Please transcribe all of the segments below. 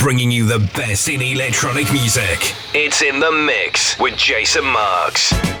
bringing you the best in electronic music. It's in the mix with Jason Marks.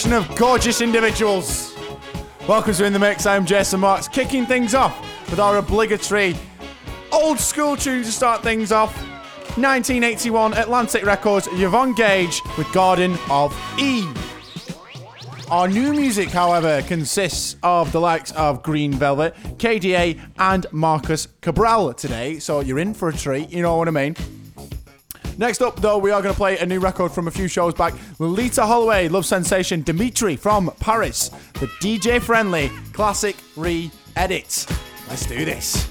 Collection of gorgeous individuals. Welcome to In the Mix. I'm Jason Marks, kicking things off with our obligatory old school tune to start things off. 1981 Atlantic Records, Yvonne Gage with Garden of Eve. Our new music, however, consists of the likes of Green Velvet, KDA, and Marcus Cabral today, so you're in for a treat, you know what I mean. Next up, though, we are going to play a new record from a few shows back. Loleatta Holloway, Love Sensation, Dimitri from Paris, the DJ friendly classic re edit. Let's do this.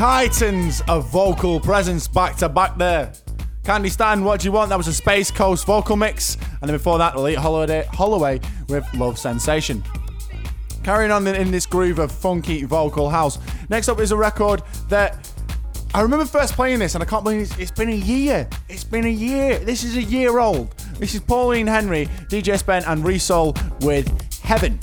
Titans of vocal presence back to back there. Candi Staton, What Do You Want? That was a Space Coast vocal mix. And then before that, Elite Holiday, Holloway with Love Sensation. Carrying on in this groove of funky vocal house. Next up is a record that I remember first playing this, and I can't believe it's, it's been a year. It's been a year. This is a year old. This is Pauline Henry, DJ Spen, and Reelsoul with Heaven.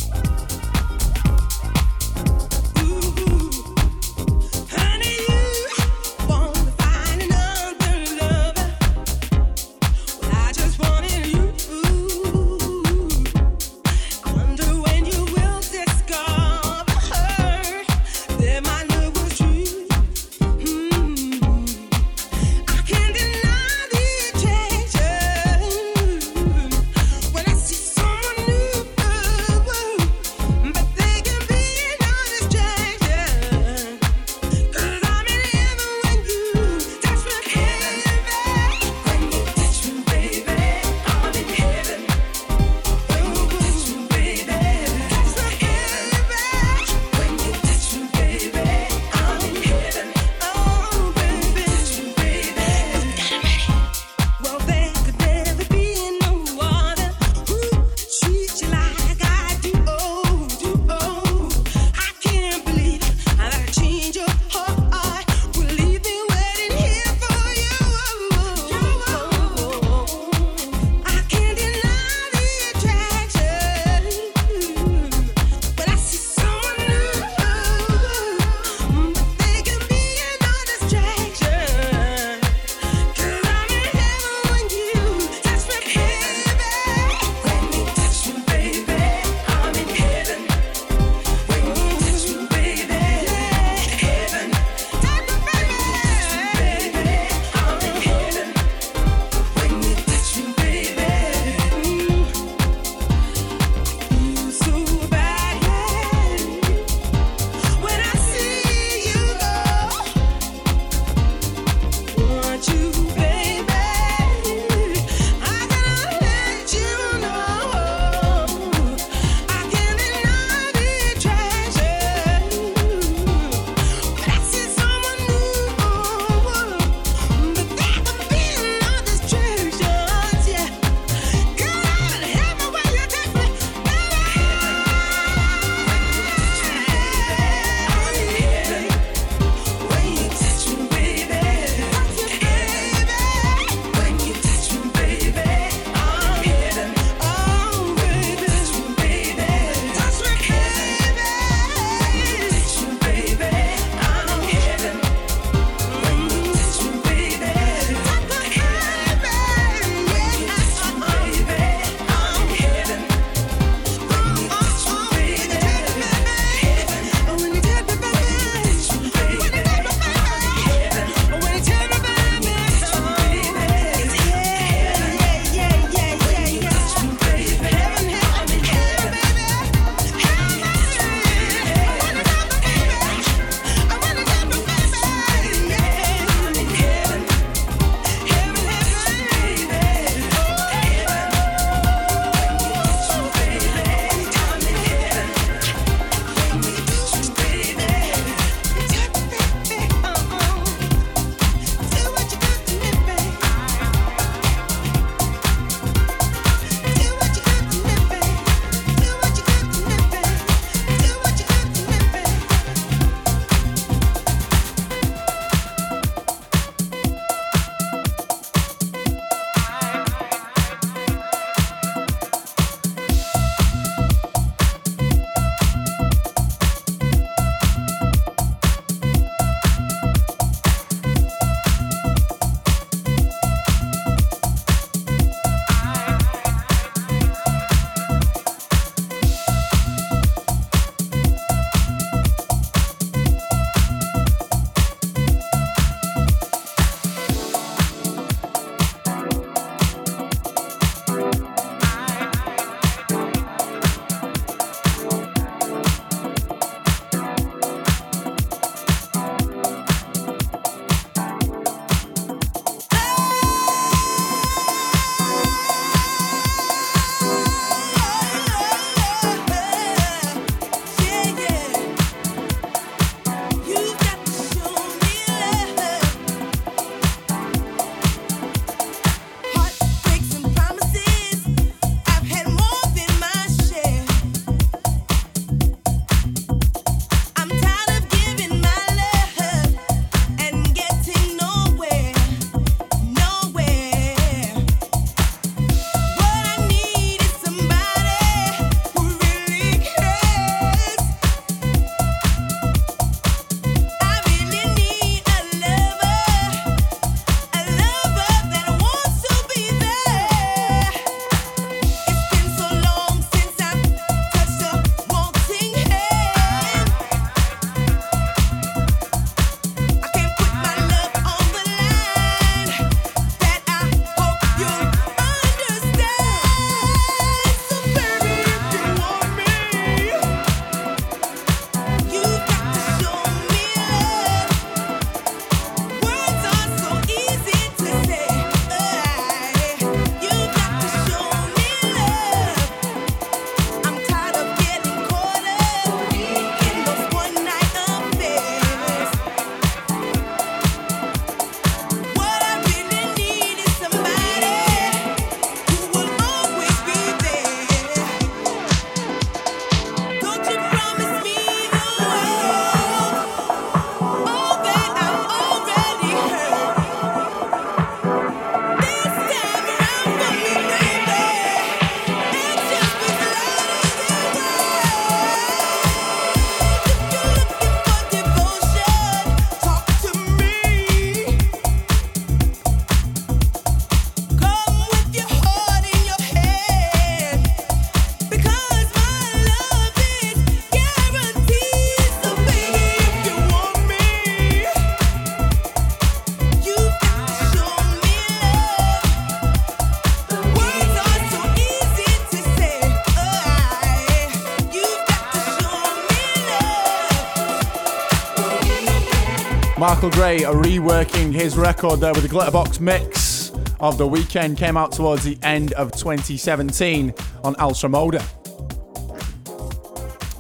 Gray reworking his record there with the Glitterbox mix of The weekend came out towards the end of 2017 on Ultra Moda.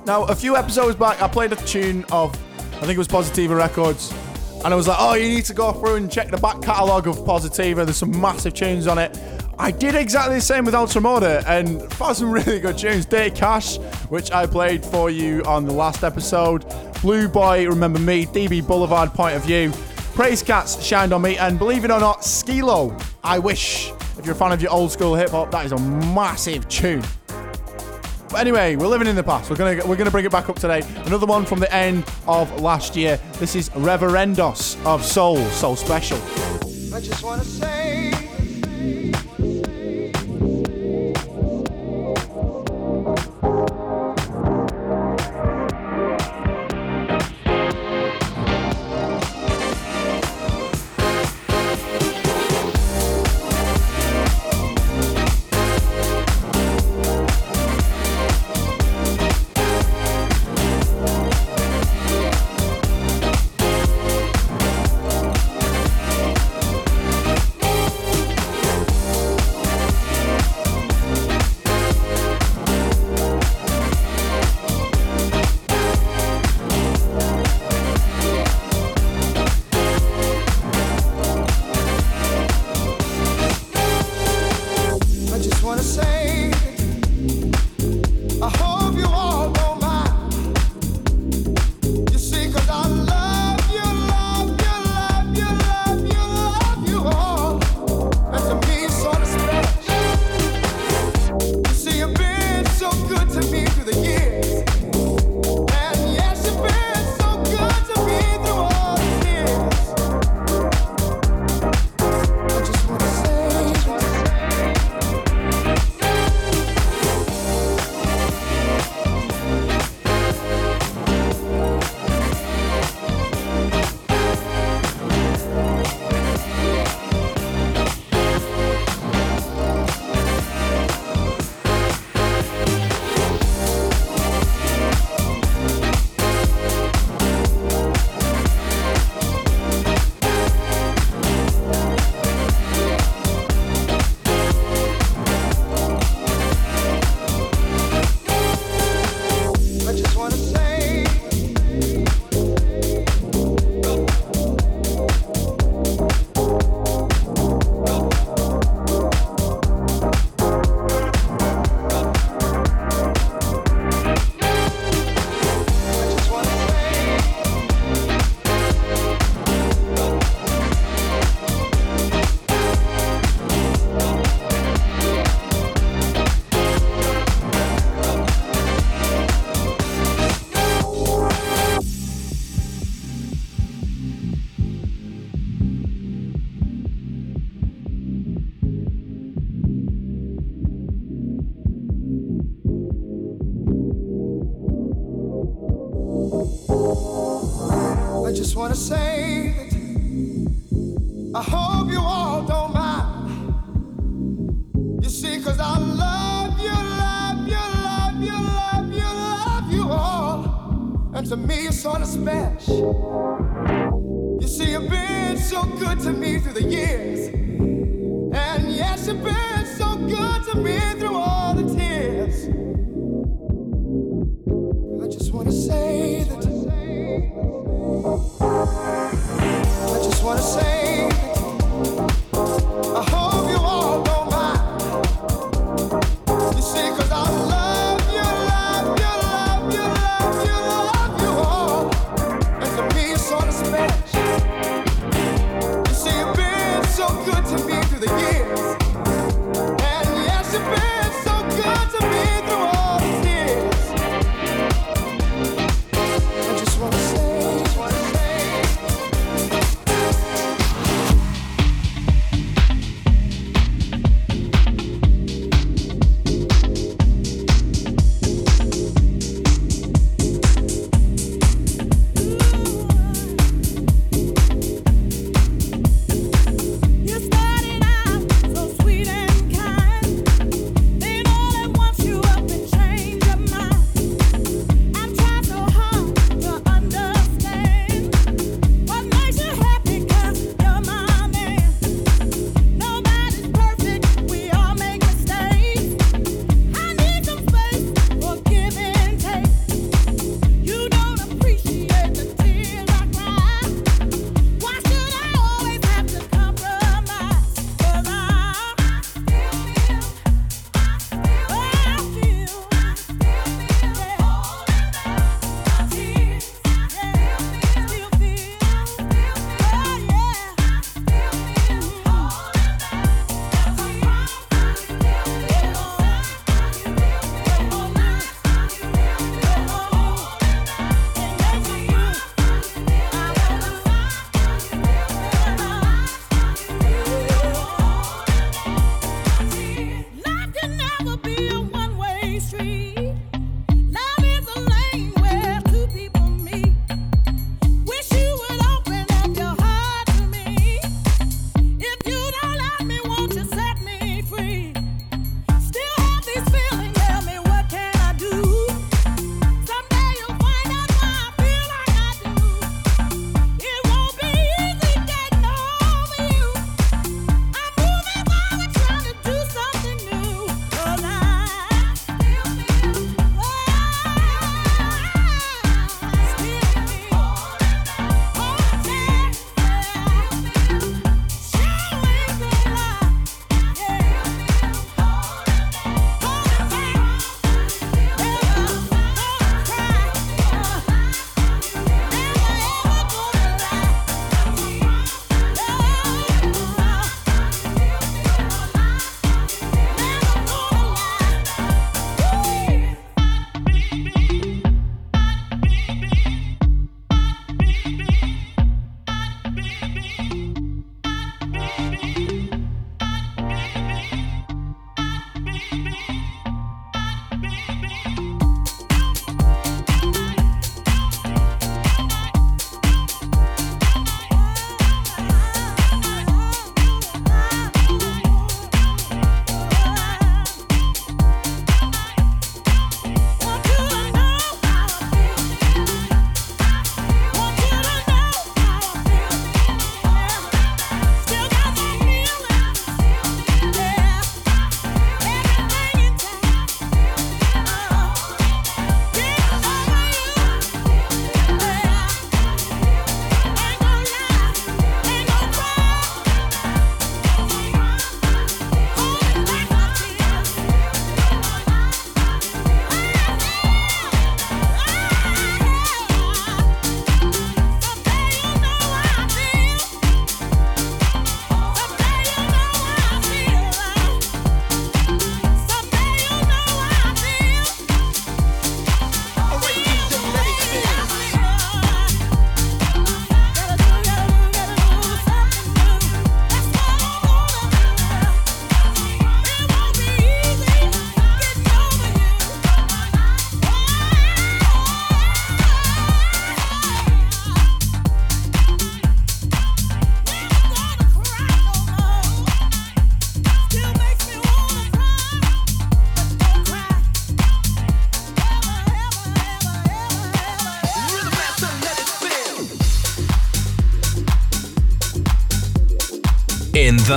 Now, a few episodes back, I played a tune of, I think it was Positiva Records, and I was like, oh, you need to go through and check the back catalogue of Positiva. There's some massive tunes on it. I did exactly the same with Ultra Moda and found some really good tunes. Dirty Cash, which I played for you on the last episode. Blue Boy, Remember Me, DB Boulevard Point of View, Praise Cats, Shined on Me, and believe it or not, Skee-Lo, I Wish. If you're a fan of your old school hip hop, that is a massive tune. But anyway, we're living in the past. We're gonna we're gonna bring it back up today. Another one from the end of last year. This is Reverendos of Soul, Soul Special. I just wanna say.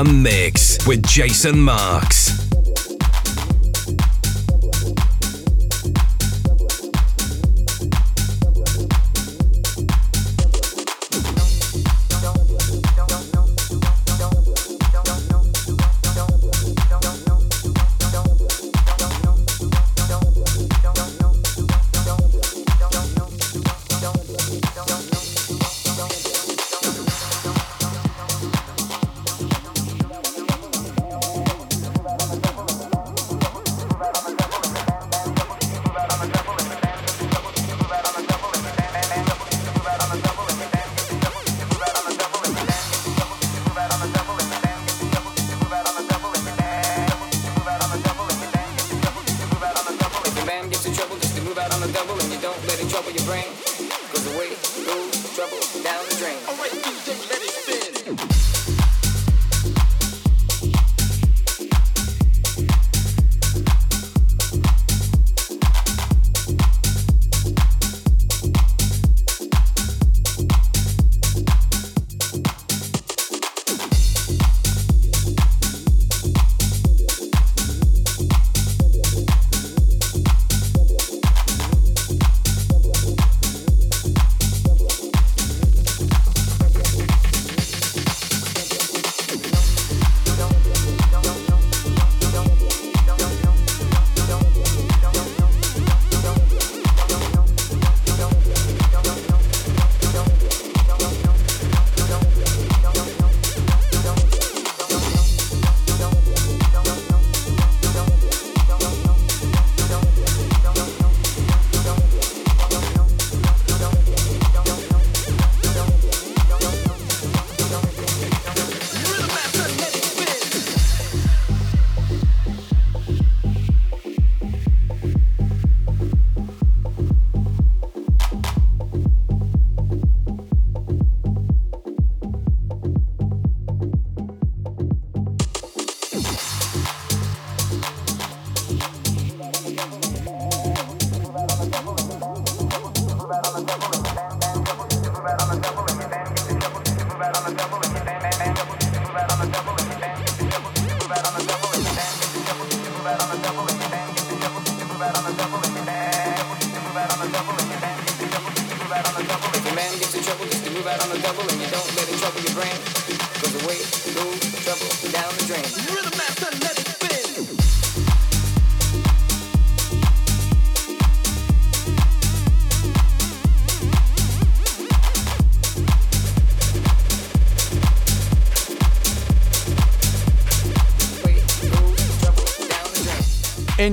Mix with Jason Marks.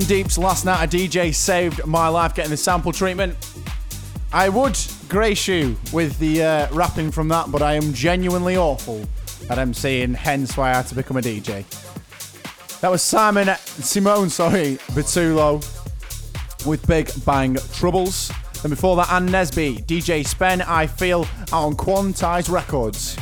Deeps last night, a DJ saved my life getting the sample treatment. I would grace you with the uh, rapping from that, but I am genuinely awful at MCing, hence why I had to become a DJ. That was Simon Simone, sorry, Bitulo with Big Bang Troubles. And before that, Ann Nesby, DJ Spen, I Feel, on Quantize Records.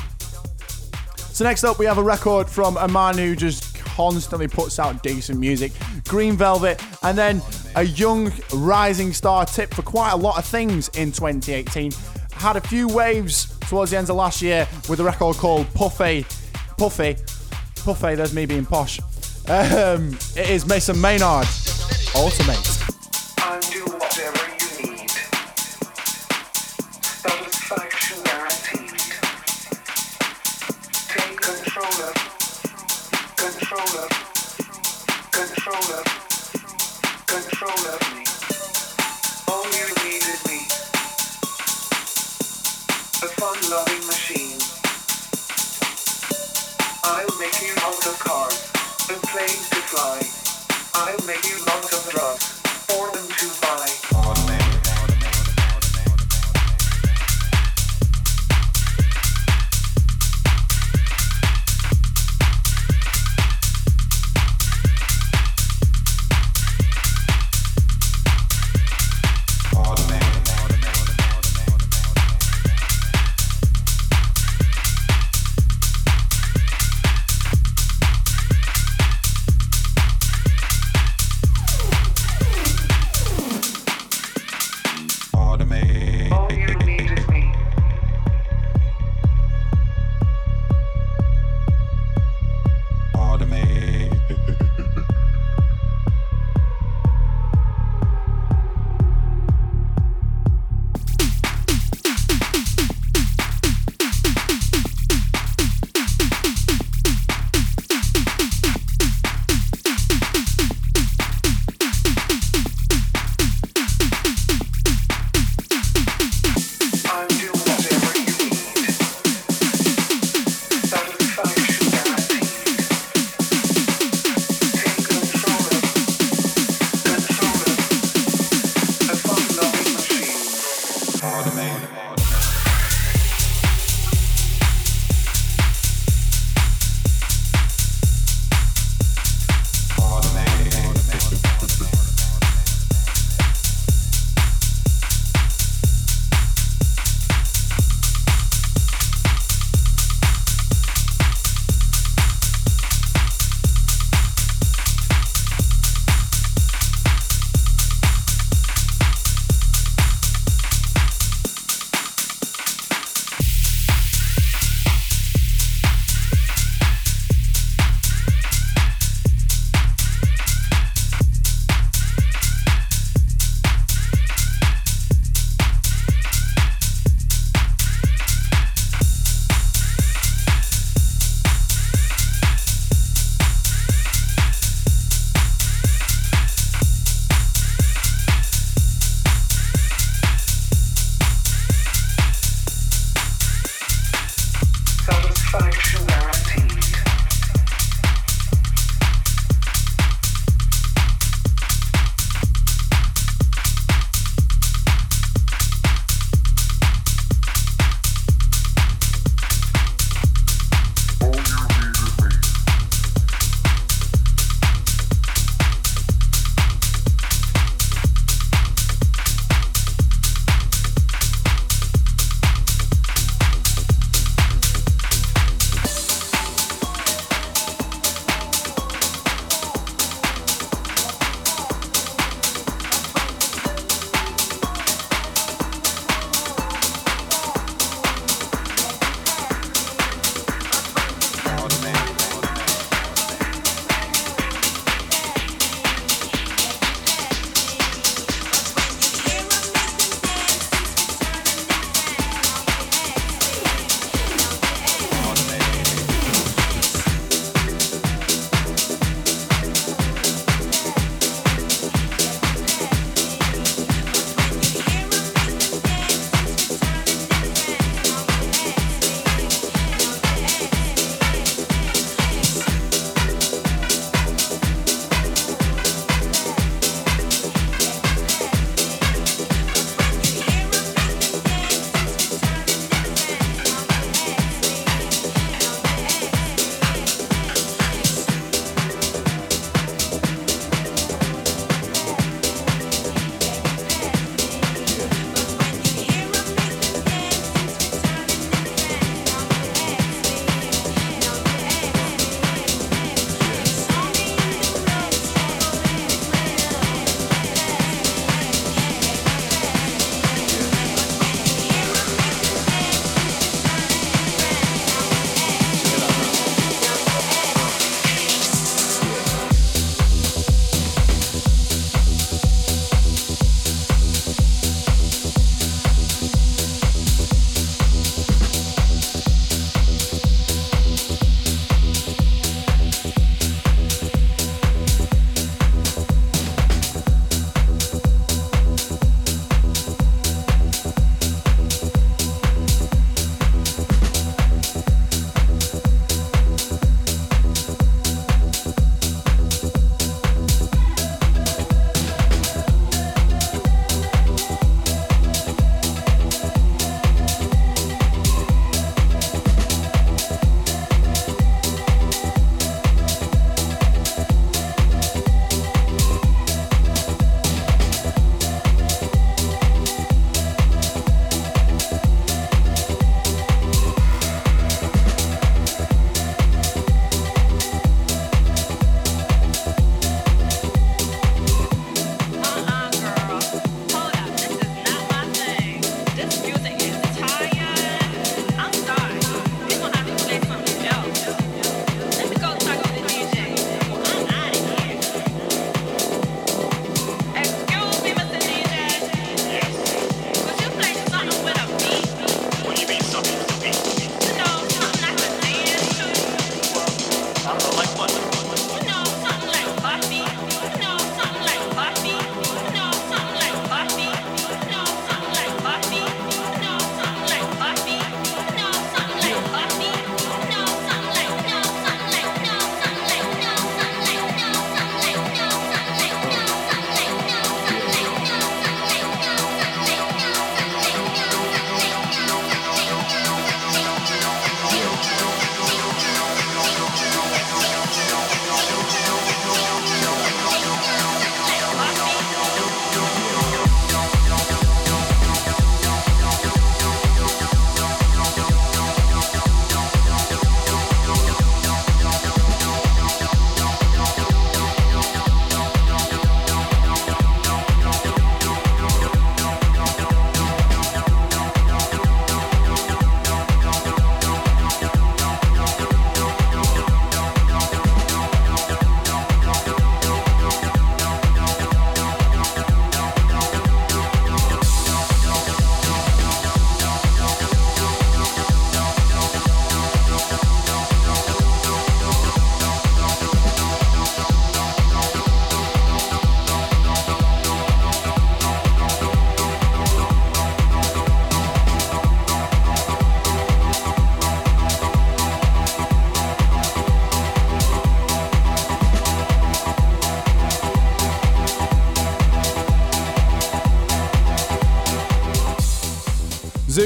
So next up, we have a record from a man who just constantly puts out decent music. Green Velvet, and then a young rising star tip for quite a lot of things in 2018. Had a few waves towards the end of last year with a record called Puffy. Puffy. Puffy, there's me being posh. Um, it is Mason Maynard. Automate.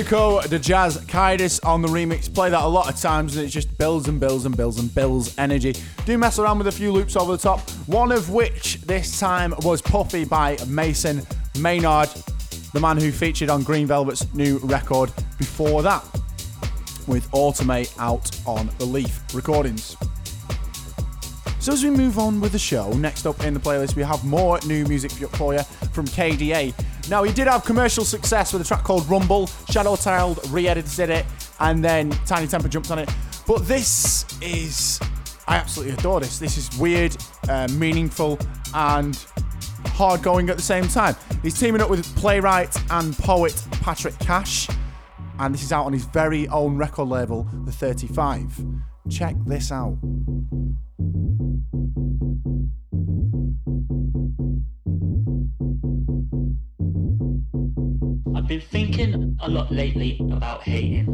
Zuko the Jazz Kaidis on the remix. Play that a lot of times and it just builds and builds and builds and builds energy. Do mess around with a few loops over the top, one of which this time was Puffy by Mason Maynard, the man who featured on Green Velvet's new record before that, with Automate out on the Leaf Recordings. So as we move on with the show, next up in the playlist we have more new music for you from KDA. Now he did have commercial success with a track called Rumble. Shadow Child re-edited it, and then Tinie Tempah jumped on it. But this is, I absolutely adore this. This is weird, uh, meaningful, and hard going at the same time. He's teaming up with playwright and poet Patrick Cash, and this is out on his very own record label, The 35. Check this out. Been thinking a lot lately about hating.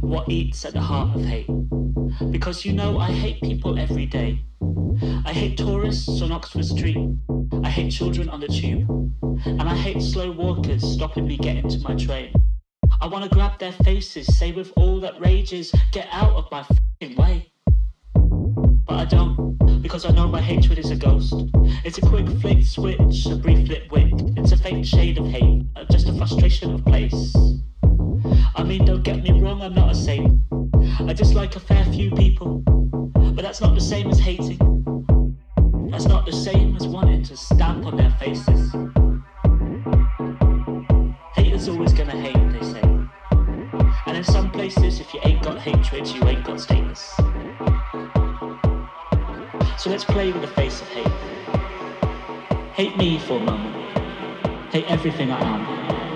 What eats at the heart of hate? Because you know, I hate people every day. I hate tourists on Oxford Street. I hate children on the tube. And I hate slow walkers stopping me getting to my train. I wanna grab their faces, say with all that rages, get out of my way. But I don't, because I know my hatred is a ghost. It's a quick flick switch, a brief lit wick. It's a faint shade of hate, uh, just a frustration of place. I mean, don't get me wrong, I'm not a saint. I dislike a fair few people, but that's not the same as hating. That's not the same as wanting to stamp on their faces. Haters always gonna hate, they say. And in some places, if you ain't got hatred, you ain't got status. So let's play with the face of hate. Hate me for a moment. Hate everything I am.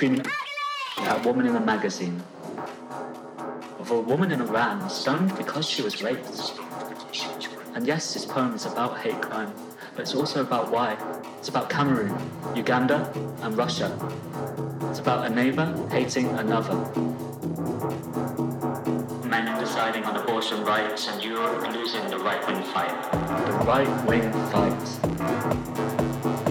screaming woman in a magazine. Of a woman in Iran stoned because she was raped. And yes, this poem is about hate crime, but it's also about why. It's about Cameroon, Uganda, and Russia. It's about a neighbor hating another. Men deciding on abortion rights and Europe losing the right wing fight. The right wing fight.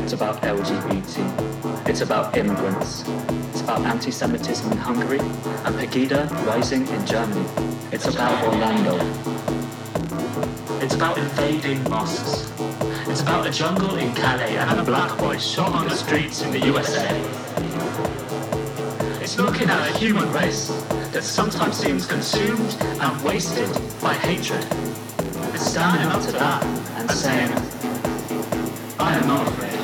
It's about LGBT. It's about immigrants. It's about anti-Semitism in Hungary and Pegida rising in Germany. It's about Orlando. It's about invading mosques. It's about a jungle in Calais and a black boy shot on the streets in the USA. It's looking at a human race that sometimes seems consumed and wasted by hatred. It's standing up to that and saying, I am not afraid.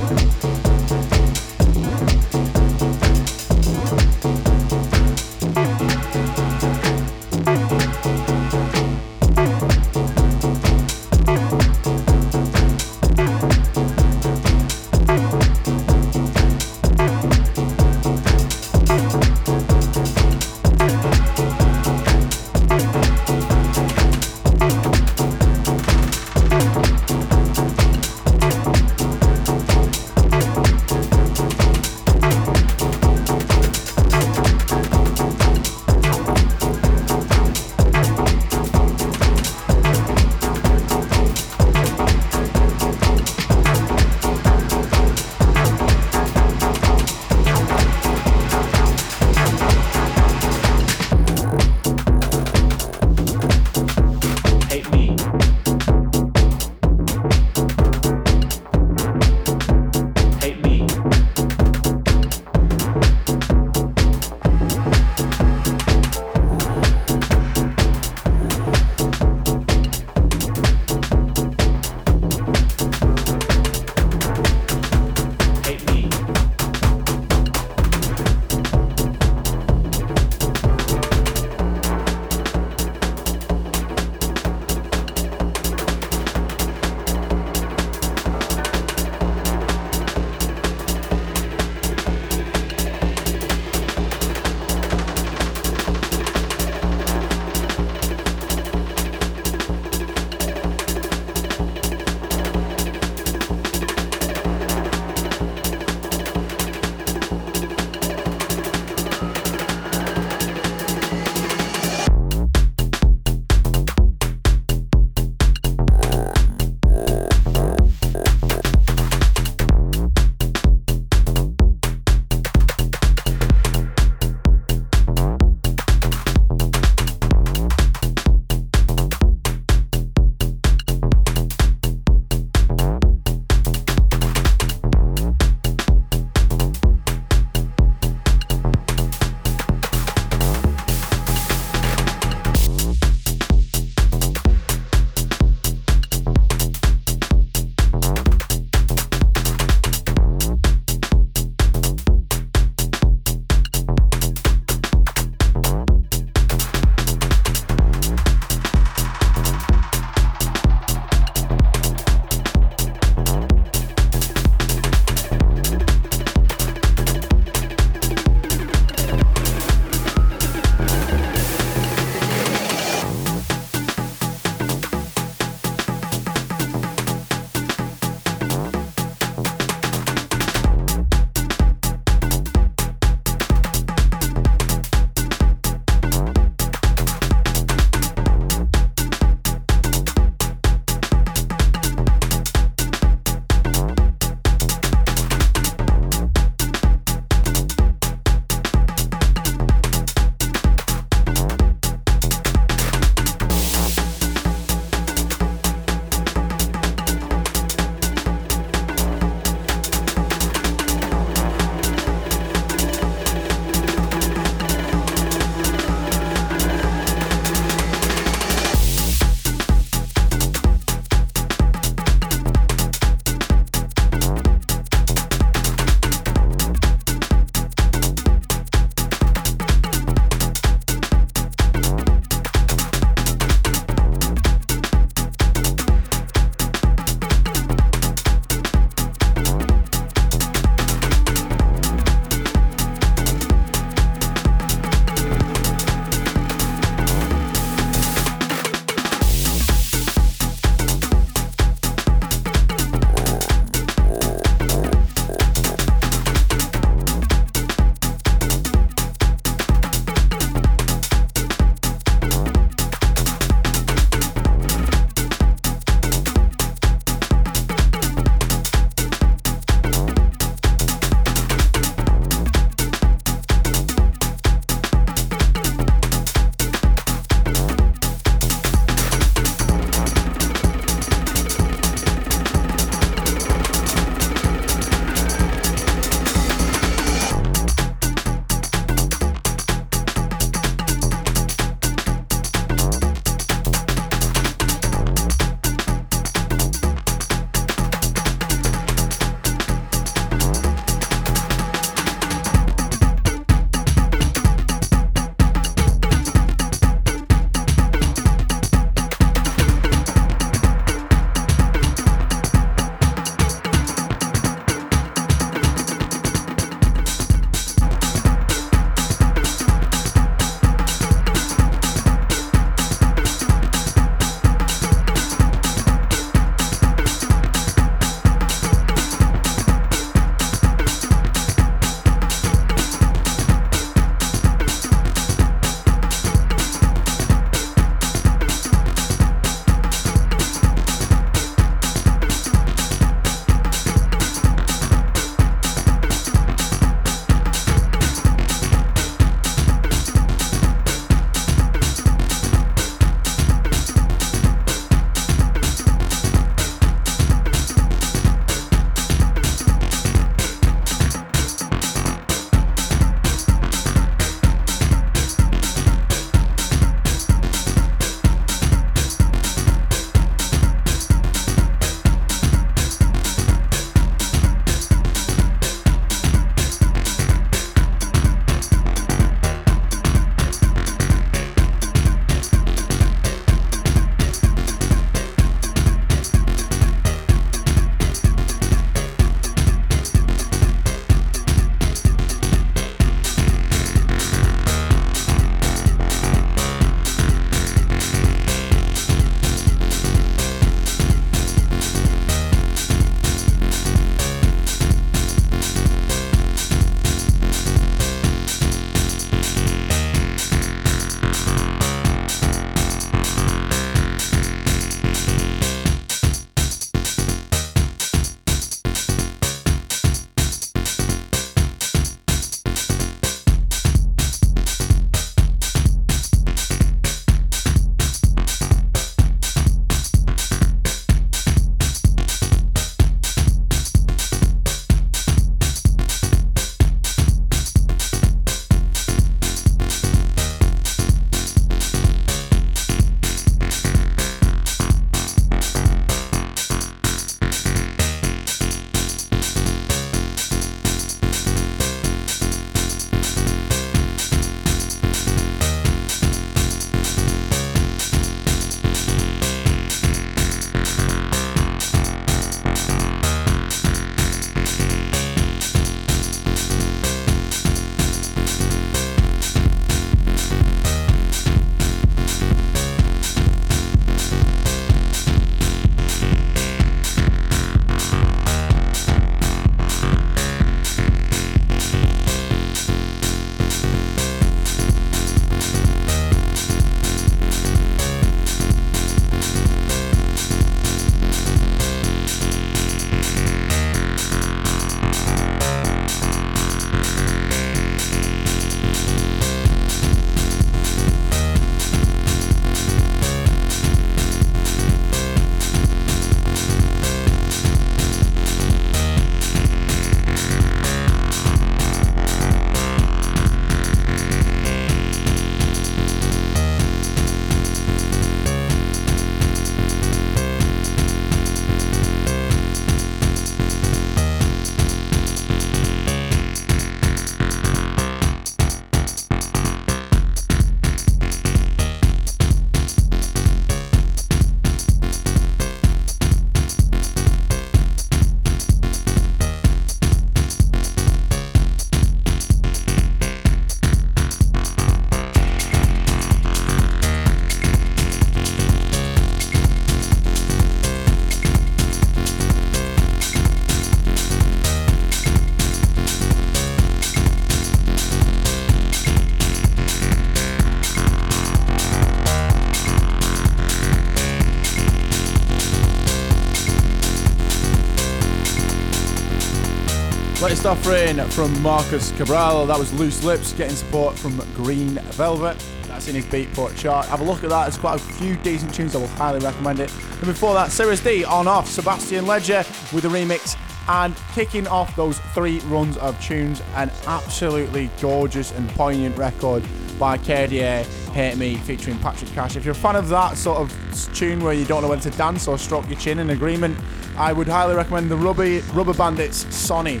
Latest offering from Marcus Cabral, that was Loose Lips, getting support from Green Velvet. That's in his Beatport chart. Have a look at that, there's quite a few decent tunes, I will highly recommend it. And before that, Cirez D on off, Sebastien Leger with a remix, and kicking off those three runs of tunes, an absolutely gorgeous and poignant record by KDA, Hate Me, featuring Patrick Cash. If you're a fan of that sort of tune where you don't know whether to dance or stroke your chin in agreement, I would highly recommend the Rubber, Rubberbandits Sonny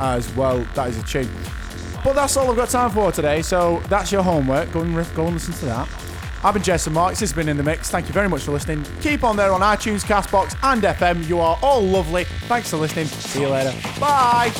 as well. That is a tune. But that's all I've got time for today, so that's your homework. Go and, go and listen to that. I've been Jason Marks. This has been In The Mix. Thank you very much for listening. Keep on there on iTunes, Castbox, and FM. You are all lovely. Thanks for listening. See you later. Bye.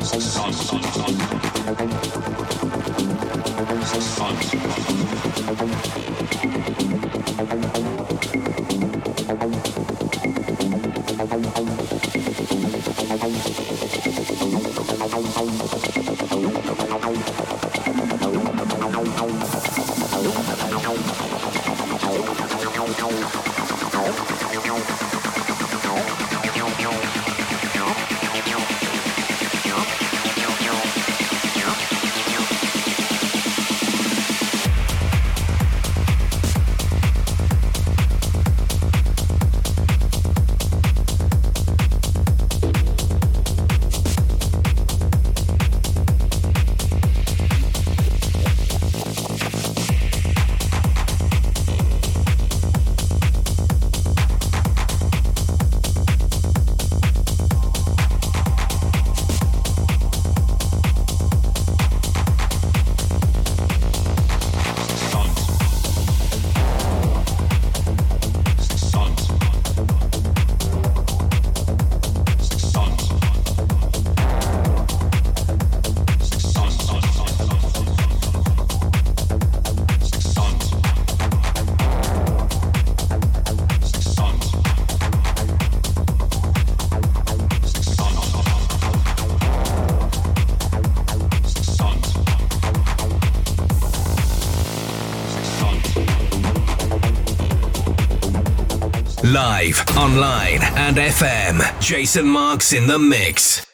Sun. Sun. Sun. Sun. Live, online, and FM. Jason Marks in the mix.